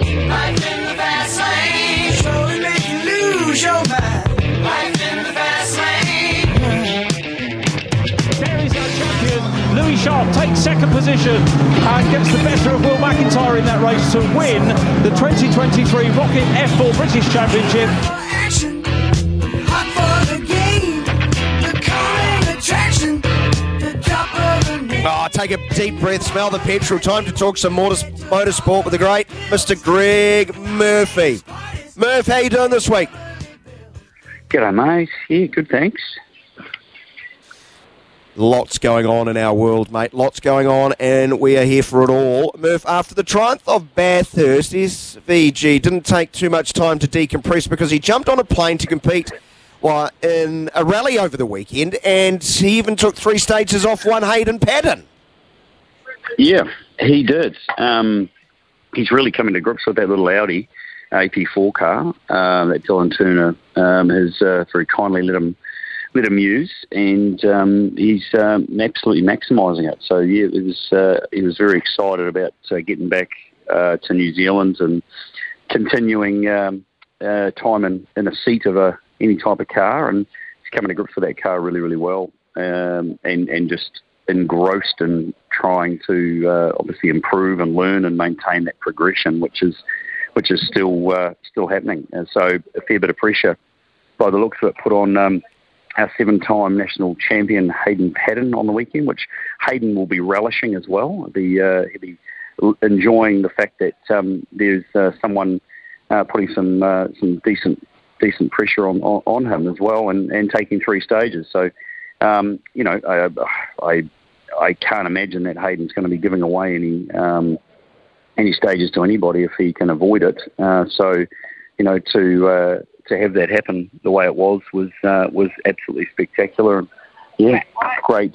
Life in the fast lane. Slowly make you lose your mind. Life in the fast lane. There is our champion. Louis Sharp takes second position and gets the better of Will McIntyre in that race to win the 2023 ROKiT F4 British Championship. Action. Hot for the game. The calling attraction. The top of the name. Oh, take a deep breath, smell the petrol. Time to talk some motor, motorsport with the great Mr. Greg Murphy. Murph, how you doing this week? G'day, mate. Yeah, good, thanks. Lots going on in our world, mate. Lots going on, and we are here for it all. Murph, after the triumph of Bathurst, SVG didn't take too much time to decompress because he jumped on a plane to compete well, in a rally over the weekend, and he even took three stages off one Hayden Paddon. Yeah, he did. Um, he's really coming to grips with that little Audi AP4 car uh, that Dylan Turner um, has uh, very kindly let him let him use, and um, he's um, absolutely maximising it. So yeah, it was uh, he was very excited about uh, getting back uh, to New Zealand and continuing um, uh, time in, in a seat of a any type of car, and he's coming to grips with that car really, really well, um, and and just engrossed in trying to uh, obviously improve and learn and maintain that progression, which is which is still uh, still happening. And so a fair bit of pressure by the looks of it put on um, our seven-time national champion Hayden Paddon on the weekend, which Hayden will be relishing as well. He'll be, uh, he'll be enjoying the fact that um, there's uh, someone uh, putting some uh, some decent decent pressure on, on, on him as well, and, and taking three stages. So, um, you know, I, I I can't imagine that Hayden's going to be giving away any um, any stages to anybody if he can avoid it. Uh, so, you know, to uh, to have that happen the way it was was uh, was absolutely spectacular. Yeah, great,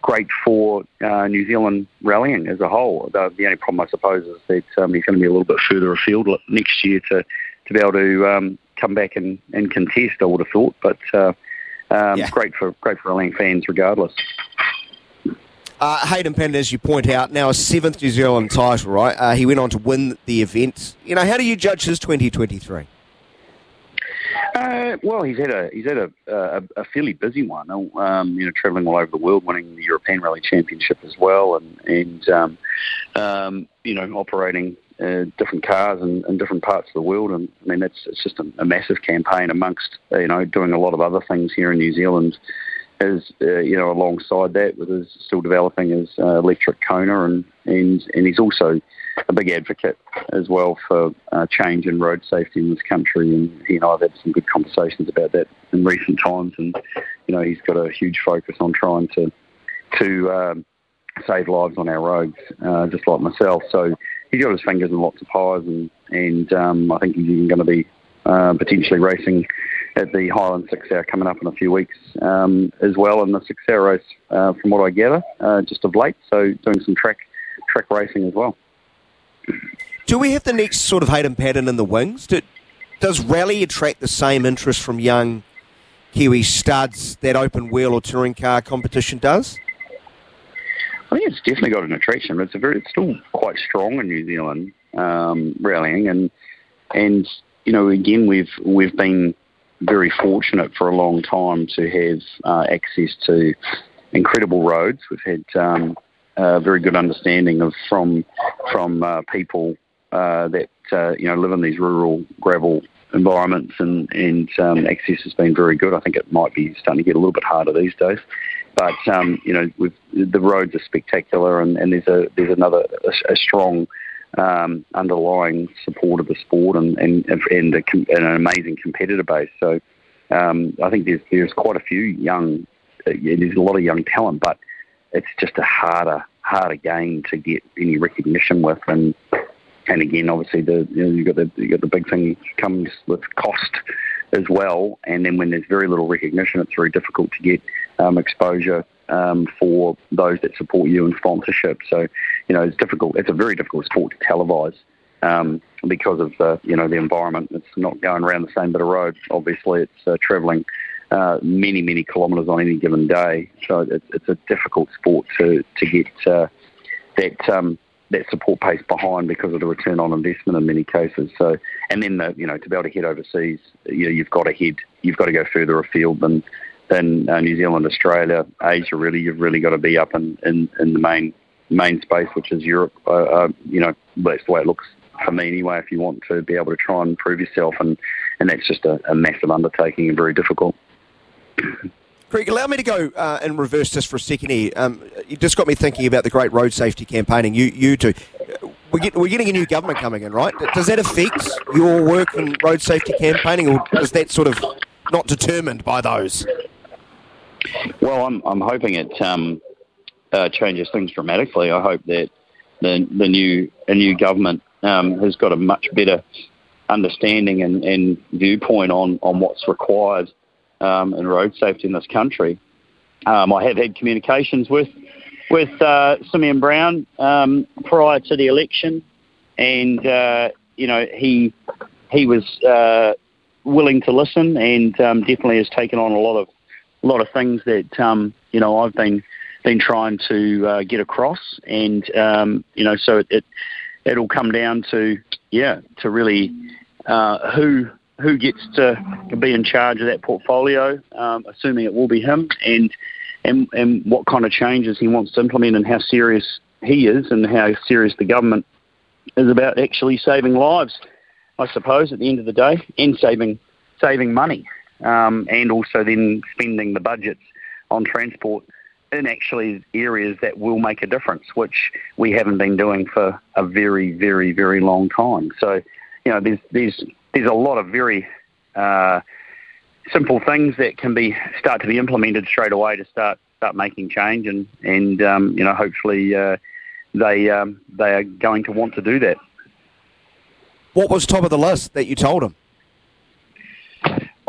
great for uh, New Zealand rallying as a whole. The, the only problem, I suppose, is that um, he's going to be a little bit further afield next year to to be able to um, come back and, and contest. I would have thought, but uh, um, Yeah. great for great for rallying fans regardless. Uh, Hayden Paddon, as you point out, now a seventh New Zealand title, right? Uh, he went on to win the event. You know, how do you judge his 2023? Uh, well, he's had a he's had a, a, a fairly busy one. Um, you know, travelling all over the world, winning the European Rally Championship as well, and and um, um, you know, operating uh, different cars in, in different parts of the world. And I mean, that's it's just a, a massive campaign amongst uh, you know doing a lot of other things here in New Zealand. Is uh, you know alongside that, with his still developing his uh, electric Kona, and and and he's also a big advocate as well for uh, change in road safety in this country. And he and I have had some good conversations about that in recent times. And you know, he's got a huge focus on trying to to um, save lives on our roads, uh, just like myself. So he's got his fingers in lots of pies, and and um, I think he's even going to be uh, potentially racing at the Highland Six Hour coming up in a few weeks um, as well and the Six Hour race, uh, from what I gather, uh, just of late. So doing some track track racing as well. Do we have the next sort of Hayden Paddon in the wings? Do, does rally attract the same interest from young Kiwi studs that open wheel or touring car competition does? I think it's definitely got an attraction. but It's a very, it's still quite strong in New Zealand um, rallying, and and you know, again, we've we've been very fortunate for a long time to have uh, access to incredible roads. We've had um, a very good understanding of from from uh, people uh, that uh, you know live in these rural gravel environments, and and um, access has been very good. I think it might be starting to get a little bit harder these days. But um, you know, the roads are spectacular, and, and there's a there's another a, a strong um, underlying support of the sport, and and and, a, and an amazing competitor base. So um, I think there's there's quite a few young, uh, there's a lot of young talent, but it's just a harder harder game to get any recognition with, and and again, obviously, the you know, you've got the you got the big thing comes with cost as well, and then when there's very little recognition, it's very difficult to get um, exposure um, for those that support you in sponsorship. So, you know, it's difficult. It's a very difficult sport to televise um, because of the you know the environment. It's not going around the same bit of road. Obviously, it's uh, travelling uh, many many kilometres on any given day. So it's, it's a difficult sport to to get uh, that um, that support pace behind because of the return on investment in many cases. So, and then the, you know to be able to head overseas, you know, you've got to head, you've got to go further afield than than uh, New Zealand, Australia, Asia. Really, you've really got to be up in, in, in the main main space, which is Europe. Uh, uh, you know, that's the way it looks for me anyway. If you want to be able to try and prove yourself, and and that's just a, a massive undertaking and very difficult. Craig, allow me to go uh, and reverse this for a second here. Um, you just got me thinking about the great road safety campaigning. You, you two, we're, get, we're getting a new government coming in, right? Does that affect your work in road safety campaigning, or is that sort of not determined by those? Well, I'm I'm hoping it um, uh, changes things dramatically. I hope that the the new a new government um, has got a much better understanding and, and viewpoint on, on what's required um, in road safety in this country. Um, I have had communications with with uh, Simeon Brown um, prior to the election, and uh, you know he he was uh, willing to listen and um, definitely has taken on a lot of a lot of things that um, you know I've been been trying to uh, get across, and um, you know so it, it it'll come down to yeah to really uh, who who gets to be in charge of that portfolio, um, assuming it will be him, and and and what kind of changes he wants to implement, and how serious he is, and how serious the government is about actually saving lives. I suppose at the end of the day, and saving saving money, um, and also then spending the budgets on transport in actually areas that will make a difference, which we haven't been doing for a very, very, very long time. So, you know, there's there's there's a lot of very uh, simple things that can be start to be implemented straight away to start start making change, and and um, you know hopefully uh, they um, they are going to want to do that. What was top of the list that you told them?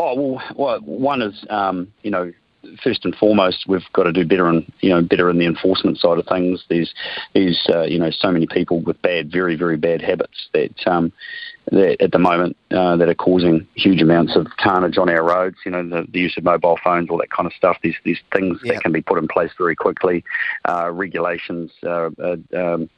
Oh well, one is um, you know first and foremost, we've got to do better and you know better in the enforcement side of things. There's there's uh, you know so many people with bad, very very bad habits that um, that at the moment uh, that are causing huge amounts of carnage on our roads. You know the, the use of mobile phones, all that kind of stuff. These these things Yeah. that can be put in place very quickly. Uh, regulations uh, uh, um,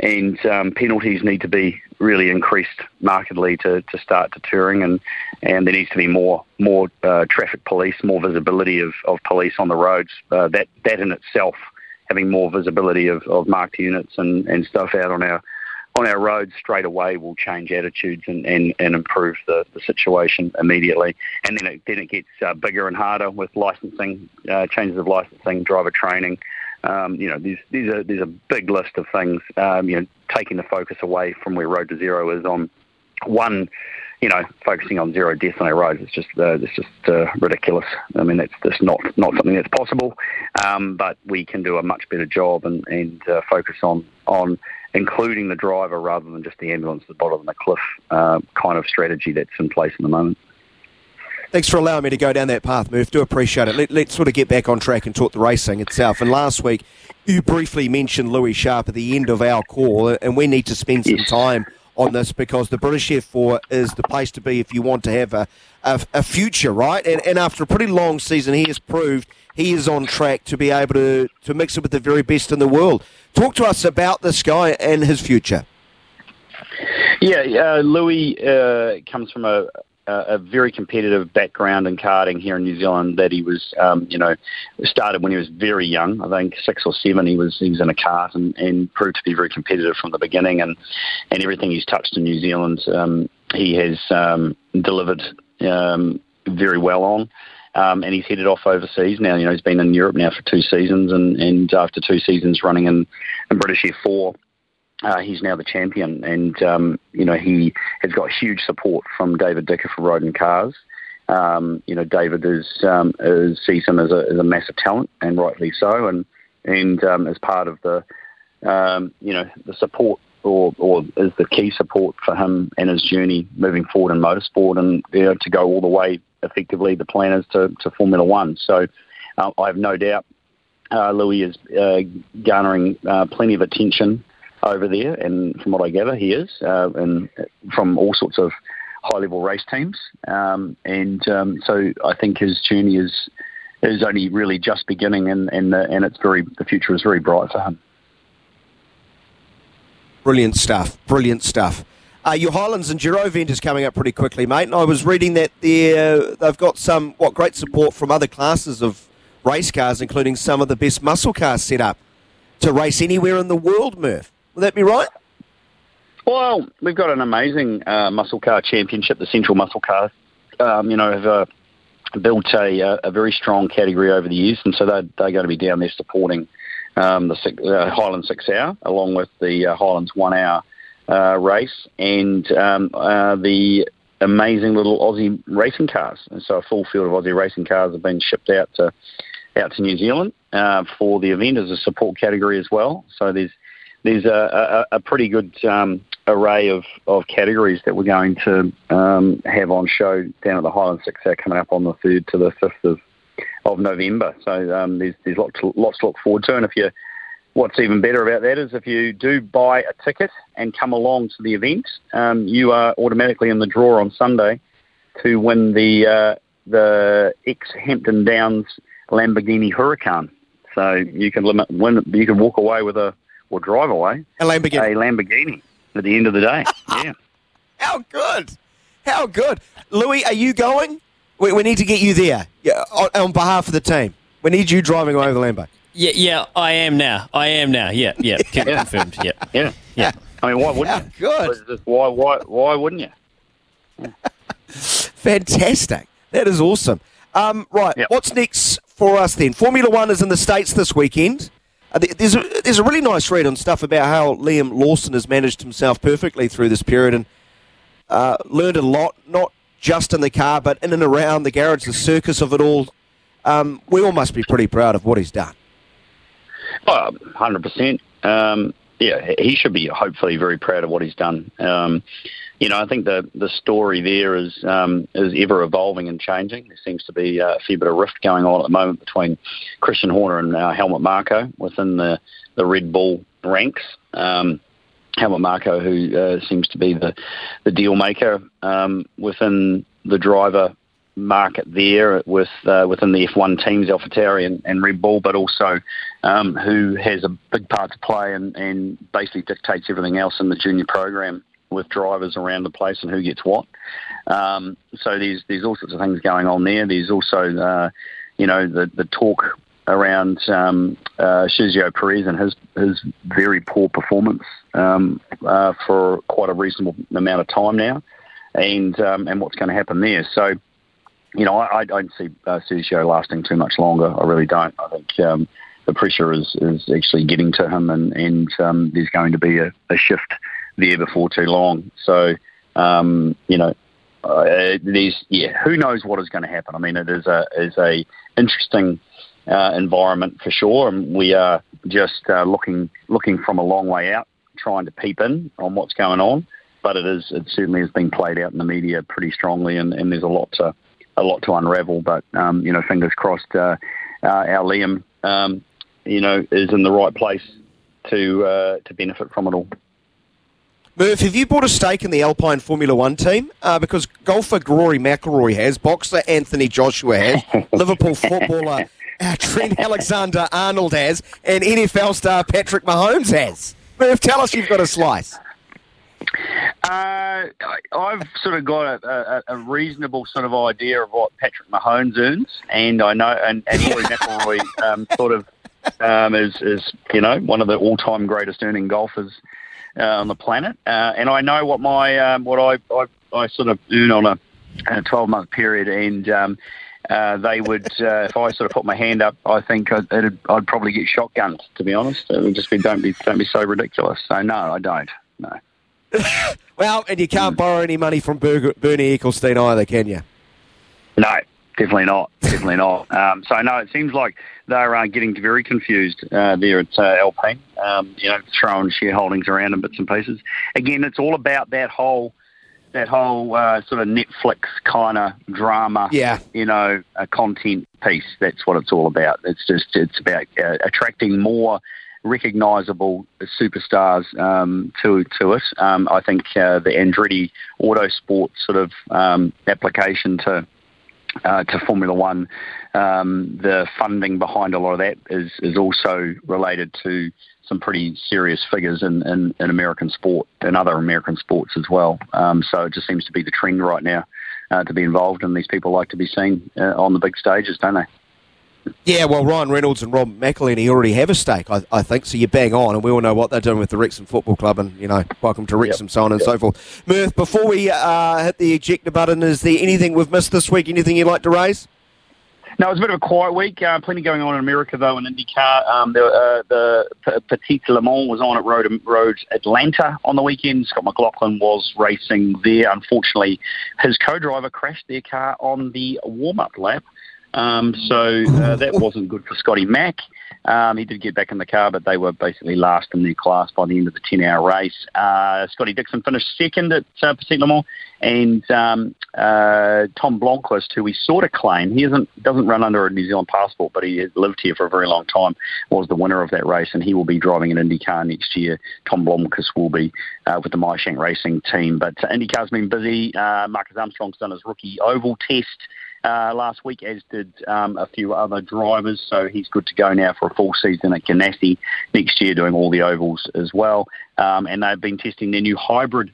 and um, penalties need to be really increased markedly to, to start deterring, and, and there needs to be more more uh, traffic police, more visibility of, of police on the roads. Uh, that that in itself, having more visibility of, of marked units and, and stuff out on our on our roads straight away will change attitudes and, and, and improve the, the situation immediately. And then it, then it gets uh, bigger and harder with licensing, uh, changes of licensing, driver training. Um, you know, there's, there's, a, there's a big list of things, um, you know, taking the focus away from where Road to Zero is on one, you know, focusing on zero deaths on our roads. It's just, uh, it's just uh, ridiculous. I mean, it's just not, not something that's possible, um, but we can do a much better job and, and uh, focus on, on including the driver rather than just the ambulance at the bottom of the cliff uh, kind of strategy that's in place at the moment. Thanks for allowing me to go down that path, Murph. Do appreciate it. Let, let's sort of get back on track and talk the racing itself. And last week, you briefly mentioned Louis Sharp at the end of our call, and we need to spend some Yes. time on this because the British F4 is the place to be if you want to have a, a, a future, right? And, and after a pretty long season, he has proved he is on track to be able to, to mix it with the very best in the world. Talk to us about this guy and his future. Yeah, uh, Louis uh, comes from a a very competitive background in karting here in New Zealand. That he was, um, you know, started when he was very young. I think six or seven. He was he was in a kart and, and proved to be very competitive from the beginning. And and everything he's touched in New Zealand, um, he has um, delivered um, very well on. Um, and he's headed off overseas now. You know, he's been in Europe now for two seasons, and, and after two seasons running in, in British F4, uh, he's now the champion, and um, you know he has got huge support from David Dicker for Rodin Cars. Um, you know, David is, um, is sees him as a, as a massive talent, and rightly so, and and um, as part of the um, you know the support or or is the key support for him and his journey moving forward in motorsport, and you know, to go all the way effectively. The plan is to, to Formula One, so uh, I have no doubt uh, Louis is uh, garnering uh, plenty of attention over there, and from what I gather, he is, uh, and from all sorts of high-level race teams. Um, and um, so I think his journey is is only really just beginning, and and, the, and it's very the future is very bright for him. Brilliant stuff. Brilliant stuff. Uh, your Highlands Enduro event is coming up pretty quickly, mate. And I was reading that they're, they've got some what great support from other classes of race cars, including some of the best muscle cars set up to race anywhere in the world. Murph, would that be right? Well, we've got an amazing uh, muscle car championship, the Central Muscle Car. Um, you know, have uh, built a, uh, a very strong category over the years, and so they're, they're going to be down there supporting um, the six, uh, Highland Six Hour, along with the uh, Highlands One Hour uh, race, and um, uh, the amazing little Aussie racing cars. And so, a full field of Aussie racing cars have been shipped out to out to New Zealand uh, for the event as a support category as well. So there's there's a, a, a pretty good um, array of, of categories that we're going to um, have on show down at the Highland Six Hour coming up on the third to the fifth of of November. So um, there's there's lots to, lots to look forward to. And if you what's even better about that is if you do buy a ticket and come along to the event, um, you are automatically in the draw on Sunday to win the uh, the ex Hampton Downs Lamborghini Huracan. So you can limit win. You can walk away with a or drive away A Lamborghini. a Lamborghini at the end of the day. yeah. How good? How good? Louis, are you going? We, we need to get you there yeah, on, on behalf of the team. We need you driving away the Lambo. Yeah, yeah, I am now. I am now. Yeah, yeah, Con- Yeah. confirmed. Yeah. Yeah. Yeah. I mean, why wouldn't How you? good. Why, why, why wouldn't you? Fantastic. That is awesome. Um, right, Yep. what's next for us then? Formula One is in the States this weekend. Uh, th- There's a, there's a really nice read on stuff about how Liam Lawson has managed himself perfectly through this period and uh, learned a lot, not just in the car, but in and around the garage, the circus of it all. Um, we all must be pretty proud of what he's done. Oh, 100%. Um, yeah, he should be hopefully very proud of what he's done. Um, you know, I think the the story there is um, is ever evolving and changing. There seems to be a fair bit of rift going on at the moment between Christian Horner and uh, Helmut Marko within the, the Red Bull ranks. Um, Helmut Marko, who uh, seems to be the, the deal maker um, within the driver market there with uh, within the F1 teams, AlphaTauri and, and Red Bull, but also um, who has a big part to play and, and basically dictates everything else in the junior program with drivers around the place and who gets what. Um, so there's there's all sorts of things going on there. There's also uh, you know the the talk around um, uh, Sergio Perez and his his very poor performance um, uh, for quite a reasonable amount of time now, and um, and what's going to happen there. So, you know, I, I don't see uh, Sergio lasting too much longer. I really don't. I think um, the pressure is, is actually getting to him, and and um, there's going to be a, a shift there before too long. So, um, you know, uh, there's yeah, who knows what is going to happen? I mean, it is a is a interesting uh, environment for sure, and we are just uh, looking looking from a long way out, trying to peep in on what's going on. But it is it certainly has been played out in the media pretty strongly, and, and there's a lot to a lot to unravel. But um, you know, fingers crossed, uh, uh, our Liam, um, you know, is in the right place to uh, to benefit from it all. Murph, have you bought a stake in the Alpine Formula One team? Uh, because golfer Rory McIlroy has, boxer Anthony Joshua has, Liverpool footballer uh, Trent Alexander Arnold has, and NFL star Patrick Mahomes has. Murph, tell us you've got a slice. Uh, I've sort of got a, a, a reasonable sort of idea of what Patrick Mahomes earns, and I know, and, and Rory McIlroy um, sort of um, is, is, you know, one of the all-time greatest earning golfers uh, on the planet, uh, and I know what my um, what I, I I sort of earn on a, a 12-month period, and um, uh, they would, uh, if I sort of put my hand up, I think I'd, I'd probably get shotgunned. To be honest, it would just be don't be don't be so ridiculous. So no, I don't. No. Well, and you can't borrow any money from Bernie Ecclestone either, can you? No, definitely not. Definitely not. Um, so no, it seems like they're uh, getting very confused uh, there at uh, Alpine. Um, you know, throwing shareholdings around in bits and pieces. Again, it's all about that whole that whole uh, sort of Netflix kind of drama. Yeah. You know, a content piece. That's what it's all about. It's just it's about uh, attracting more recognisable superstars um, to to it. Um, I think uh, the Andretti Autosport sort of um, application to uh, to Formula One. Um, the funding behind a lot of that is is also related to some pretty serious figures in, in, in American sport and other American sports as well. Um, so it just seems to be the trend right now uh, to be involved, and these people like to be seen uh, on the big stages, don't they? Yeah, well, Ryan Reynolds and Rob McElhenney already have a stake, I, I, think. So you bang on, and we all know what they're doing with the Wrexham Football Club, and you know, welcome to Wrexham, yep. so on and yep. so forth. Murph, before we uh, hit the ejector button, is there anything we've missed this week? Anything you'd like to raise? No, it was a bit of a quiet week. Uh, plenty going on in America, though, in IndyCar. Um, the, uh, the P- Petit Le Mans was on at Road, Road Atlanta on the weekend. Scott McLaughlin was racing there. Unfortunately, his co-driver crashed their car on the warm-up lap. Um, so uh, that wasn't good for Scotty Mack. Um, he did get back in the car, but they were basically last in their class by the end of the 10 hour race. Uh, Scotty Dixon finished second at uh, Petit Le Mans, and um, uh, Tom Blomqvist, who we sort of claim, he isn't, doesn't run under a New Zealand passport, but he has lived here for a very long time, was the winner of that race, and he will be driving an IndyCar next year. Tom Blomqvist will be uh, with the Meyer Shank Racing team. But uh, IndyCar's been busy. Uh, Marcus Armstrong's done his rookie oval test uh, last week, as did um, a few other drivers. So he's good to go now for a full season at Ganassi next year, doing all the ovals as well. Um, and they've been testing their new hybrid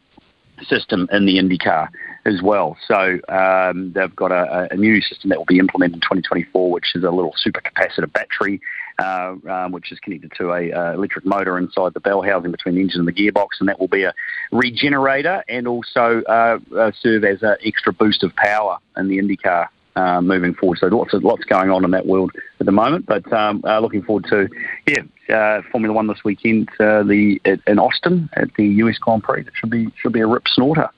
system in the IndyCar as well. So um, they've got a, a, new system that will be implemented in 2024, which is a little supercapacitor battery, uh, um, which is connected to a uh, electric motor inside the bell housing between the engine and the gearbox, and that will be a regenerator and also uh, uh serve as an extra boost of power in the IndyCar uh, moving forward. So lots of lots going on in that world at the moment. But um, uh, looking forward to yeah uh, Formula One this weekend. Uh, the at, in Austin at the US Grand Prix. It should be should be a rip snorter.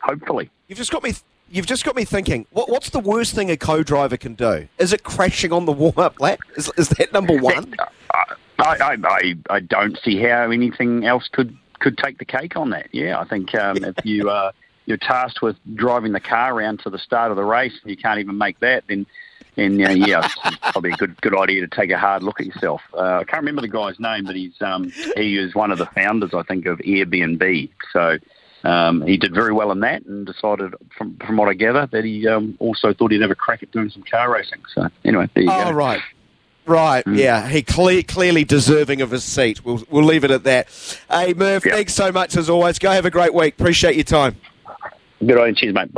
Hopefully. You've just got me. You've just got me thinking. What, what's the worst thing a co-driver can do? Is it crashing on the warm-up lap? Is, is that number one? I, I, I, I don't see how anything else could could take the cake on that. Yeah, I think um, if you uh, you're tasked with driving the car around to the start of the race and you can't even make that, then and uh, yeah, it's probably a good good idea to take a hard look at yourself. Uh, I can't remember the guy's name, but he's um, he is one of the founders, I think, of Airbnb. So um, he did very well in that, and decided, from from what I gather, that he um, also thought he'd have a crack at doing some car racing. So anyway, there you oh, go. right. Right, mm. yeah, he cle- clearly deserving of his seat. We'll we'll leave it at that. Hey Murph, yep. thanks so much as always. Go have a great week. Appreciate your time. Good on you. Cheers, mate.